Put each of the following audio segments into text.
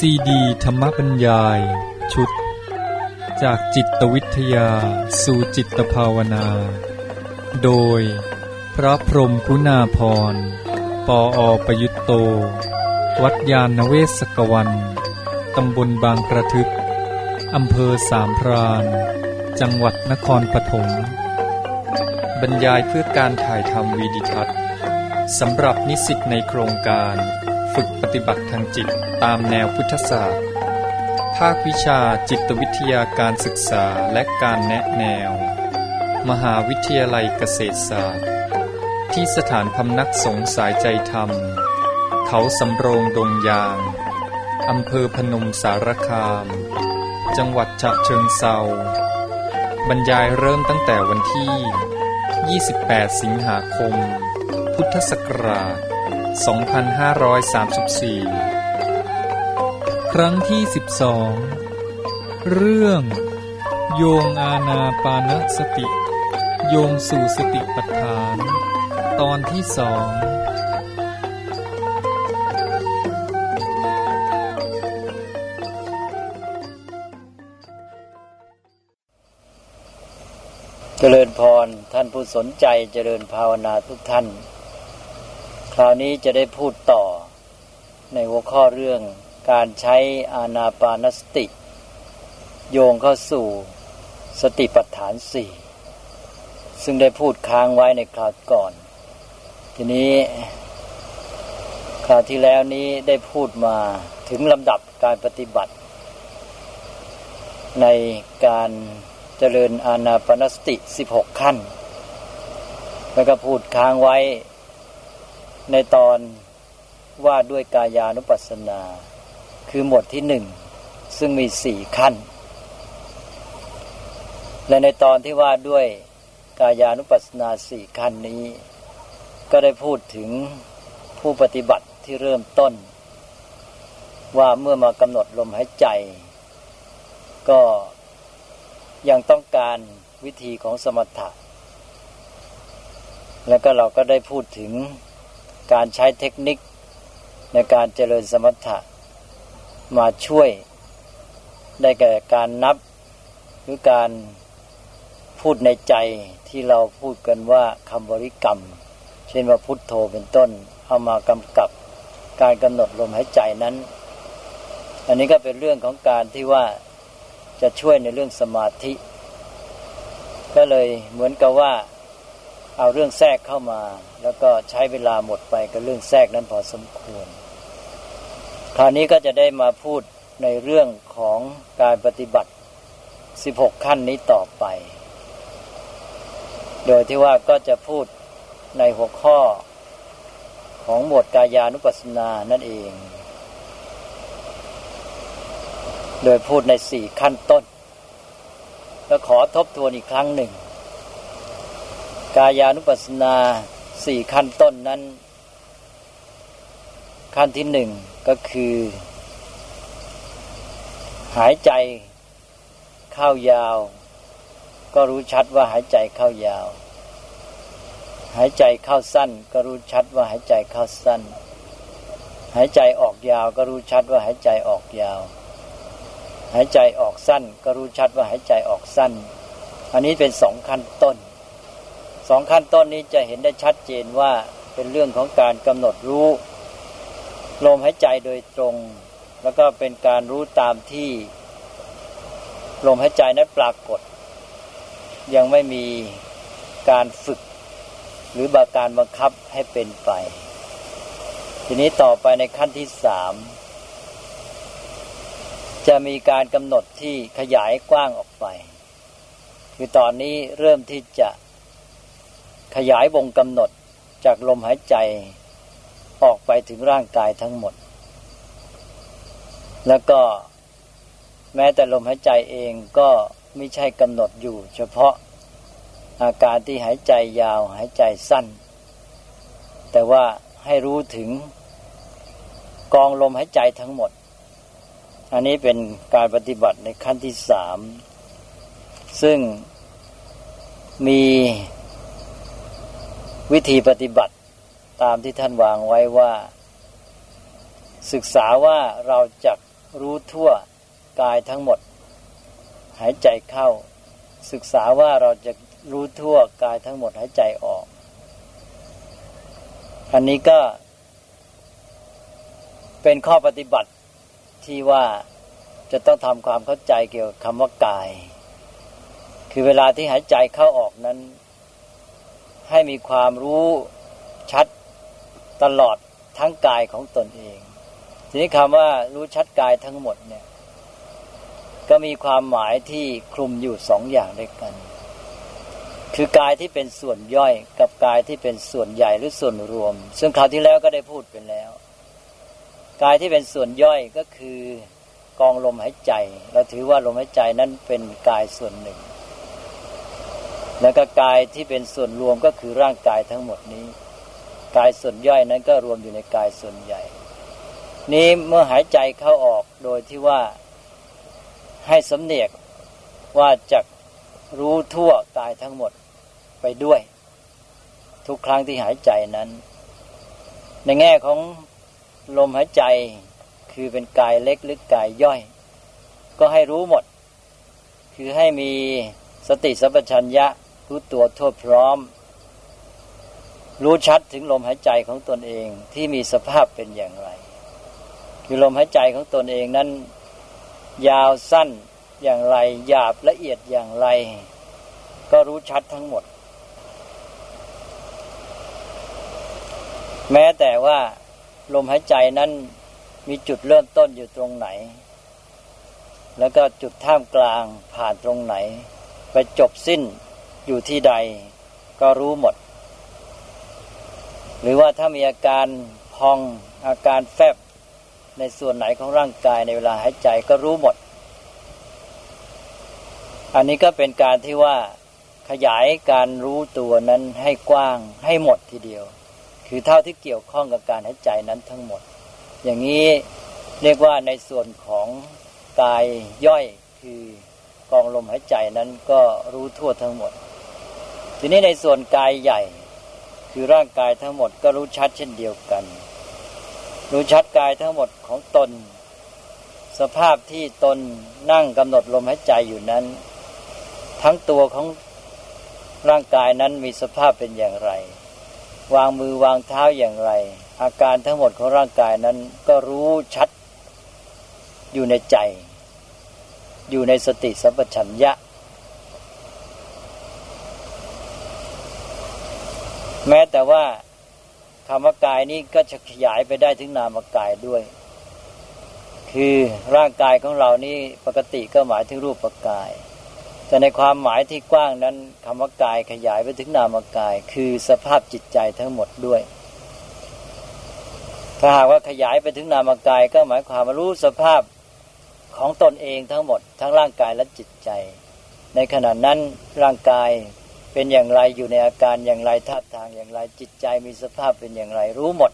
ซีดี ธรรมบรรยาย ชุด จากจิตวิทยา สู่จิตภาวนา โดย พระพรมกุณาพร ปออประยุตโต วัดยาณเวศกวัน ตำบลบางกระทึก อำเภอสามพราน จังหวัดนครปฐมบรรยายเพื่อการถ่ายทำวีดิทัศน์สำหรับนิสิตในโครงการ ฝึกปฏิบัติทางจิตตามแนวพุทธศาสตร์ ภาควิชาจิตวิทยาการศึกษาและการแนะแนว มหาวิทยาลัยเกษตรศาสตร์ ที่สถานพำนักสงสายใจธรรม เขาสำโรงดงยาง อำเภอพนมสารคาม จังหวัดฉะเชิงเซาบรรยายเริ่มตั้งแต่วันที่ 28 สิงหาคม พุทธศักราช 2534 ครั้งที่ 12 เรื่อง โยงอาณาปานสติ โยงสู่สติปัฏฐาน ตอนที่สองเจริญพรท่านผู้สนใจเจริญภาวนาทุกท่าน คราวนี้จะได้พูดต่อในหัวข้อเรื่องการใช้อาณาปานสติ โยงเข้าสู่สติปัฏฐานสี่ซึ่งได้พูดค้างไว้ในคราวก่อน ทีนี้ คราวที่แล้วนี้ได้พูดมาถึงลำดับการปฏิบัติ ในการเจริญอาณาปณสติ 16 ขั้น แล้วก็พูดค้างไว้ ในตอนว่าด้วยกายานุปัสสนา คือหมวดที่หนึ่ง ซึ่งมีสี่ขั้น และในตอนที่ว่าด้วยกายานุปัสสนาสี่ขั้นนี้ ก็ได้พูดถึงผู้ปฏิบัติที่เริ่มต้น ว่าเมื่อมากำหนดลมหายใจ ก็ยังต้องการวิธีของสมถะ แล้วก็เราก็ได้พูดถึง การใช้เทคนิคในการเจริญสมถะมาช่วย ได้แก่การนับหรือการพูดในใจที่เราพูดกันว่าคำบริกรรม เช่นว่าพุทโธเป็นต้น เอามากำกับการกำหนดลมหายใจนั้น อันนี้ก็เป็นเรื่องของการที่ว่าจะช่วยในเรื่องสมาธิ ก็เลยเหมือนกับว่า เอาเรื่องแทรกเข้ามา แล้วก็ใช้เวลาหมดไปกับเรื่องแทรกนั้นพอสมควร คราวนี้ก็จะได้มาพูดในเรื่องของการปฏิบัติ 16 ขั้นนี้ต่อไป โดยที่ว่าก็จะพูดในหัวข้อของหมวดกายานุปัสสนานั่นเอง โดยพูดในสี่ขั้นต้นแล้วขอทบทวนอีกครั้งหนึ่ง กายานุปัสสนาสี่ขั้นต้นนั้น ขั้นที่หนึ่งก็คือ หายใจเข้ายาว ก็รู้ชัดว่าหายใจเข้ายาว หายใจเข้าสั้น ก็รู้ชัดว่าหายใจเข้าสั้น หายใจออกยาวก็รู้ชัดว่าหายใจออกยาว หายใจออกสั้น ก็รู้ชัดว่าหายใจออกสั้น อันนี้เป็นสองขั้นต้น สองขั้นต้นนี้จะเห็นได้ชัดเจนว่าเป็นเรื่องของการกำหนดรู้ ลมหายใจโดยตรง แล้วก็เป็นการรู้ตามที่ ลมหายใจนั้นปรากฏ ยังไม่มีการฝึก หรือบาการบังคับให้เป็นไป ทีนี้ต่อไปในขั้นที่สามจะมีการกำหนดที่ขยายกว้างออกไป คือตอนนี้เริ่มที่จะ ขยายวงกำหนดจากลมหายใจออกไปถึงร่างกายทั้งหมด แล้วก็แม้แต่ลมหายใจเองก็ไม่ใช่กำหนดอยู่ เฉพาะอาการที่หายใจยาวหายใจสั้น แต่ว่าให้รู้ถึงกองลมหายใจทั้งหมด อันนี้เป็นการปฏิบัติในขั้นที่สาม ซึ่งมี วิธีปฏิบัติตามที่ท่านวางไว้ว่า ศึกษาว่าเราจะรู้ทั่วกายทั้งหมด หายใจเข้า ศึกษาว่าเราจะรู้ทั่วกายทั้งหมดหายใจออก อันนี้ก็ เป็นข้อปฏิบัติที่ว่าจะต้องทำความเข้าใจเกี่ยวกับคำว่ากาย คือเวลาที่หายใจเข้าออกนั้น ให้มีความรู้ชัดตลอดทั้งกายของตนเอง ทีนี้คำว่ารู้ชัดกายทั้งหมดเนี่ย ก็มีความหมายที่คลุมอยู่สองอย่างด้วยกัน คือกายที่เป็นส่วนย่อยกับกายที่เป็นส่วนใหญ่หรือส่วนรวม ซึ่งคราวที่แล้วก็ได้พูดไปแล้ว กายที่เป็นส่วนย่อยก็คือกองลมหายใจ เราถือว่าลมหายใจนั้นเป็นกายส่วนหนึ่ง แล้วก็กายที่เป็นส่วนรวมก็คือร่างกายทั้งหมดนี้ กายส่วนย่อยนั้นก็รวมอยู่ในกายส่วนใหญ่ นี้เมื่อหายใจเข้าออกโดยที่ว่าให้สำเนียกว่าจะรู้ทั่วกายทั้งหมดไปด้วย ทุกครั้งที่หายใจนั้น ในแง่ของลมหายใจคือเป็นกายเล็กหรือกายย่อย ก็ให้รู้หมด คือให้มีสติสัพพัญญะ รู้ตัวทั่วพร้อม รู้ชัดถึงลมหายใจของตนเองที่มีสภาพเป็นอย่างไร คือลมหายใจของตนเองนั้น ยาวสั้นอย่างไรหยาบละเอียดอย่างไร ก็รู้ชัดทั้งหมด แม้แต่ว่าลมหายใจนั้นมีจุดเริ่มต้นอยู่ตรงไหน แล้วก็จุดท่ามกลางผ่านตรงไหน ไปจบสิ้น อยู่ที่ใดก็รู้หมด หรือว่าถ้ามีอาการพองอาการแฟบในส่วนไหนของร่างกายในเวลาหายใจก็รู้หมด อันนี้ก็เป็นการที่ว่าขยายการรู้ตัวนั้นให้กว้างให้หมดทีเดียว คือเท่าที่เกี่ยวข้องกับการหายใจนั้นทั้งหมด อย่างนี้เรียกว่าในส่วนของกายย่อยคือกองลมหายใจนั้นก็รู้ทั่วทั้งหมด ทีนี้ในส่วนกายใหญ่ คือร่างกายทั้งหมดก็รู้ชัดเช่นเดียวกัน รู้ชัดกายทั้งหมดของตน สภาพที่ตนนั่งกำหนดลมหายใจอยู่นั้น ทั้งตัวของร่างกายนั้นมีสภาพเป็นอย่างไร วางมือวางเท้าอย่างไร อาการทั้งหมดของร่างกายนั้นก็รู้ชัดอยู่ในใจ อยู่ในสติสัพชัญญะ แม้แต่ว่าคำว่ากายนี้ก็จะขยายไปได้ถึงนามกายด้วย คือร่างกายของเรานี่ปกติก็หมายถึงรูปกาย แต่ในความหมายที่กว้างนั้นคำว่ากายขยายไปถึงนามกาย คือสภาพจิตใจทั้งหมดด้วย ถ้าหากว่าขยายไปถึงนามกาย ก็หมายความว่ารู้สภาพของตนเองทั้งหมด ทั้งร่างกายและจิตใจ ในขณะนั้นร่างกาย เป็นอย่างไรอยู่ในอาการอย่างไรท่าทางอย่างไรจิตใจมีสภาพเป็นอย่างไร รู้หมด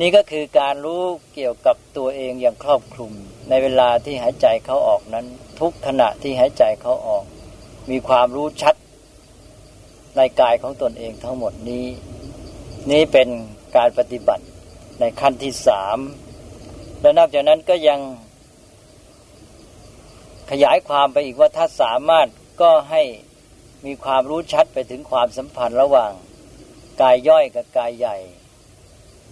นี่ก็คือการรู้เกี่ยวกับตัวเองอย่างครอบคลุม ในเวลาที่หายใจเขาออกนั้น ทุกขณะที่หายใจเขาออก มีความรู้ชัดในกายของตนเองทั้งหมดนี้ นี้เป็นการปฏิบัติในขั้นที่สามแล้วนอกจากนั้นก็ยังขยายความไปอีกว่าถ้าสามารถก็ให้ มีความรู้ชัดไปถึงความสัมพันธ์ระหว่าง กายย่อยกับกายใหญ่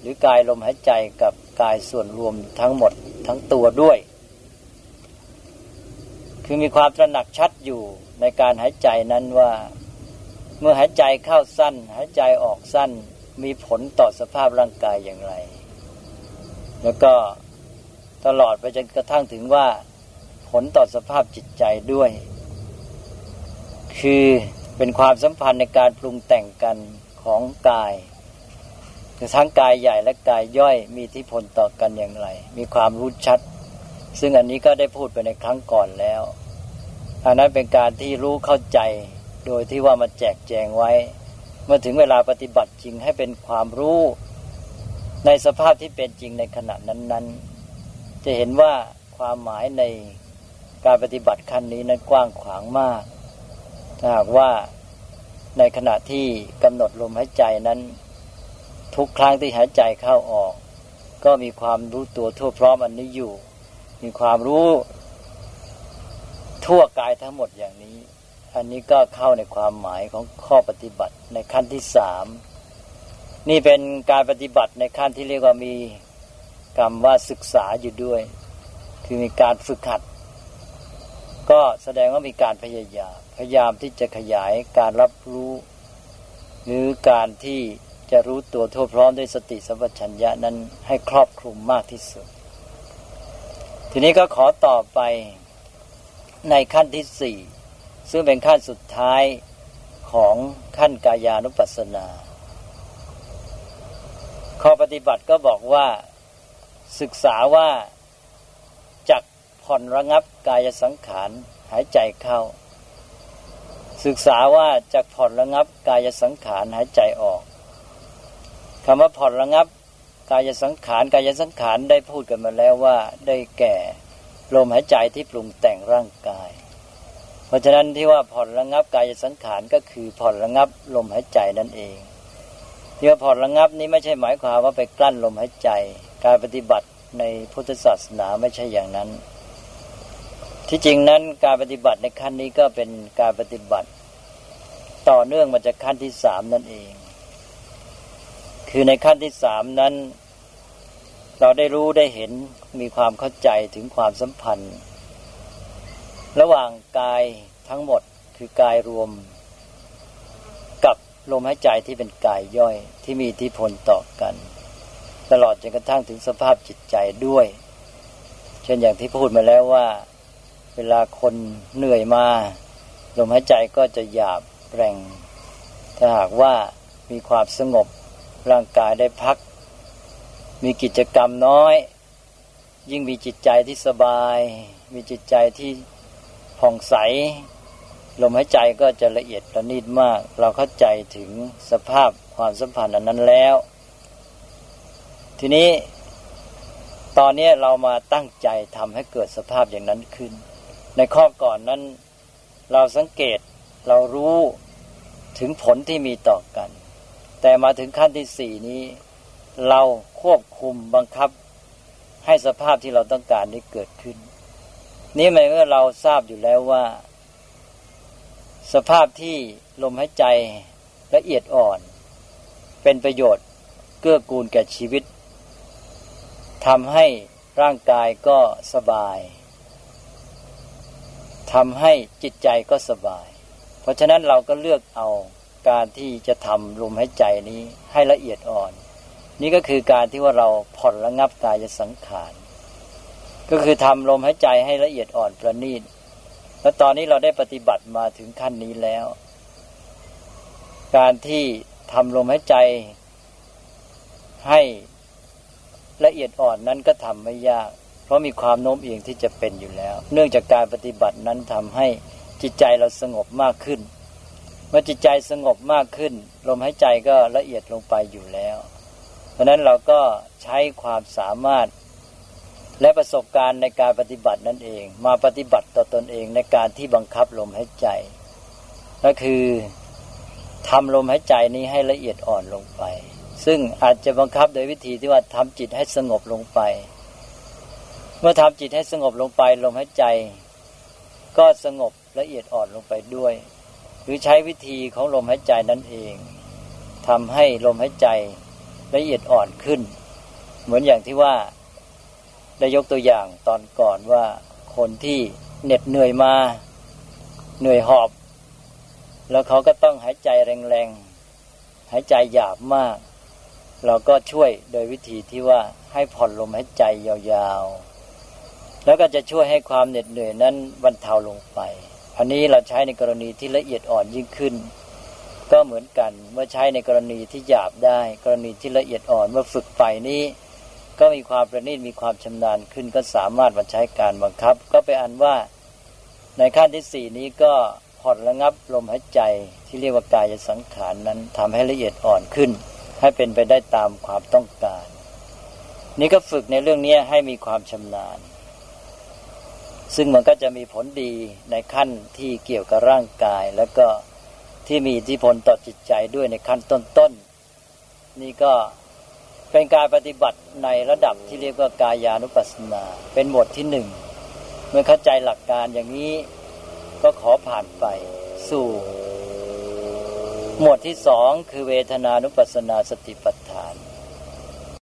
หรือกายลมหายใจกับกายส่วนรวมทั้งหมดทั้งตัวด้วย คือมีความตระหนักชัดอยู่ในการหายใจนั้นว่า เมื่อหายใจเข้าสั้น หายใจออกสั้นมีผลต่อสภาพร่างกายอย่างไร แล้วก็ตลอดไปจนกระทั่งถึงว่า ผลต่อสภาพจิตใจด้วย คือเป็นความสัมพันธ์ในการปรุงแต่งกันของกาย คือทั้งกายใหญ่และกายย่อยมีที่ผลต่อกันอย่างไร มีความรู้ชัด ซึ่งอันนี้ก็ได้พูดไปในครั้งก่อนแล้ว อันนั้นเป็นการที่รู้เข้าใจโดยที่ว่ามาแจกแจงไว้ เมื่อถึงเวลาปฏิบัติจริงให้เป็นความรู้ในสภาพที่เป็นจริงในขณะนั้น ๆ จะเห็นว่าความหมายในการปฏิบัติขั้นนี้นั้นกว้างขวางมาก หากว่าในขณะที่กำหนดลมหายใจนั้น ทุกครั้งที่หายใจเข้าออก ก็มีความรู้ตัวทั่วพร้อมอันนี้อยู่ มีความรู้ทั่วกายทั้งหมดอย่างนี้ อันนี้ก็เข้าในความหมายของข้อปฏิบัติในขั้นที่สามนี่เป็นการปฏิบัติในขั้นที่เรียกว่ามีกรรมว่าศึกษาอยู่ด้วย คือมีการฝึกหัด ก็แสดงว่ามีการพยายาม พยายามที่จะขยายการรับรู้ หรือการที่จะรู้ตัวทั่วพร้อมด้วยสติสัมปชัญญะนั้นให้ครอบคลุมมากที่สุด ทีนี้ก็ขอต่อไปในขั้นที่สี่ซึ่งเป็นขั้นสุดท้ายของขั้นกายานุปัสสนา ข้อปฏิบัติก็บอกว่าศึกษาว่า ผ่อนระงับกายสังขารหายใจเข้า ศึกษาว่าจักผ่อนระงับกายสังขารหายใจออกคำว่าผ่อนระงับกายสังขารกายสังขารได้พูดกันมาแล้วว่าได้แก่ลมหายใจที่ปรุงแต่งร่างกาย เพราะฉะนั้นที่ว่าผ่อนระงับกายสังขารก็คือผ่อนระงับลมหายใจนั่นเองที่ว่าผ่อนระงับนี้ไม่ใช่หมายความว่าไปกลั้นลมหายใจ การปฏิบัติในพุทธศาสนาไม่ใช่อย่างนั้น ที่จริงนั้นการปฏิบัติในขั้นนี้ก็เป็นการปฏิบัติ ต่อเนื่องมาจากขั้นที่สามนั่นเอง คือในขั้นที่สามนั้น เราได้รู้ได้เห็นมีความเข้าใจถึงความสัมพันธ์ ระหว่างกายทั้งหมดคือกายรวม กับลมหายใจที่เป็นกายย่อยที่มีอิทธิพลต่อกัน ตลอดจนกระทั่งถึงสภาพจิตใจด้วย เช่นอย่างที่พูดมาแล้วว่า เวลาคนเหนื่อยมาลมหายใจก็จะหยาบแรงถ้าหากว่ามีความสงบร่างกายได้พัก มีกิจกรรมน้อย ยิ่งมีจิตใจที่สบาย มีจิตใจที่ผ่องใส ลมหายใจก็จะละเอียดประณีตมาก เราเข้าใจถึงสภาพความสัมพันธ์อันนั้นแล้ว ทีนี้ตอนนี้เรามาตั้งใจทำให้เกิดสภาพอย่างนั้นขึ้น ในข้อก่อนนั้น เราสังเกตเรารู้ถึงผลที่มีต่อกัน แต่มาถึงขั้นที่สี่นี้ เราควบคุมบังคับให้สภาพที่เราต้องการนี้เกิดขึ้น นี่หมายว่าเราทราบอยู่แล้วว่า สภาพที่ลมหายใจละเอียดอ่อน เป็นประโยชน์เกื้อกูลแก่ชีวิตทำให้ร่างกายก็สบาย ทำให้จิตใจก็สบาย เพราะฉะนั้นเราก็เลือกเอาการที่จะทำลมหายใจนี้ให้ละเอียดอ่อน นี่ก็คือการที่ว่าเราผ่อนระงับกายสังขาร ก็คือทำลมหายใจให้ละเอียดอ่อนประณีต แล้วตอนนี้เราได้ปฏิบัติมาถึงขั้นนี้แล้ว การที่ทำลมหายใจให้ละเอียดอ่อนนั้นก็ทำไม่ยาก ราะมีความโน้มเอียงที่จะเป็นอยู่แล้ว เนื่องจากการปฏิบัตินั้นทำให้จิตใจเราสงบมากขึ้น เมื่อจิตใจสงบมากขึ้น ลมหายใจก็ละเอียดลงไปอยู่แล้ว เพราะนั้นเราก็ใช้ความสามารถและประสบการณ์ในการปฏิบัตินั่นเอง มาปฏิบัติต่อตอนเองในการที่บังคับลมหายใจ ก็คือทำลมหายใจนี้ให้ละเอียดอ่อนลงไป ซึ่งอาจจะบังคับโดยวิธีที่ว่าทำจิตให้สงบลงไป มื่อทำจิตให้สงบลงไปลมหายใจ ก็สงบละเอียดอ่อนลงไปด้วย หรือใช้วิธีของลมหายใจนั่นเองทำให้ลมหายใจละเอียดอ่อนขึ้น เหมือนอย่างที่ว่าได้ยกตัวอย่างตอนก่อนว่าคนที่เหน็ดเหนื่อยมา เหนื่อยหอบ แล้วเขาก็ต้องหายใจแรงๆ หายใจหยาบมาก เราก็ช่วยโดยวิธีที่ว่าให้ผ่อนลมหายใจยาวๆ แล้วก็จะช่วยให้ความเหน็ดเหนื่อยนั้นบรรเทาลงไป อันนี้เราใช้ในกรณีที่ละเอียดอ่อนยิ่งขึ้น ก็เหมือนกันเมื่อใช้ในกรณีที่หยาบได้ กรณีที่ละเอียดอ่อนเมื่อฝึกไปนี้ ก็มีความประณีตมีความชำนาญขึ้น ก็สามารถมาใช้การบังคับ ก็ไปอันว่าในขั้นที่สี่นี้ก็ผ่อนระงับลมหายใจที่เรียกว่ากายสังขารนนั้นทำให้ละเอียดอ่อนขึ้น ให้เป็นไปได้ตามความต้องการ นี่ก็ฝึกในเรื่องนี้ให้มีความชำนาญ ซึ่งมันก็จะมีผลดีในขั้นที่เกี่ยวกับร่างกาย แล้วก็ที่มีอิทธิพลต่อจิตใจด้วยในขั้นต้นๆนนี่ก็เป็นการปฏิบัติในระดับที่เรียกว่ากายานุปัสสนา เป็นหมวดที่หนึ่งเมื่อเข้าใจหลักการอย่างนี้ก็ขอผ่านไปสู่ หมวดที่สองคือเวทนานุปัสสนาสติปัฏ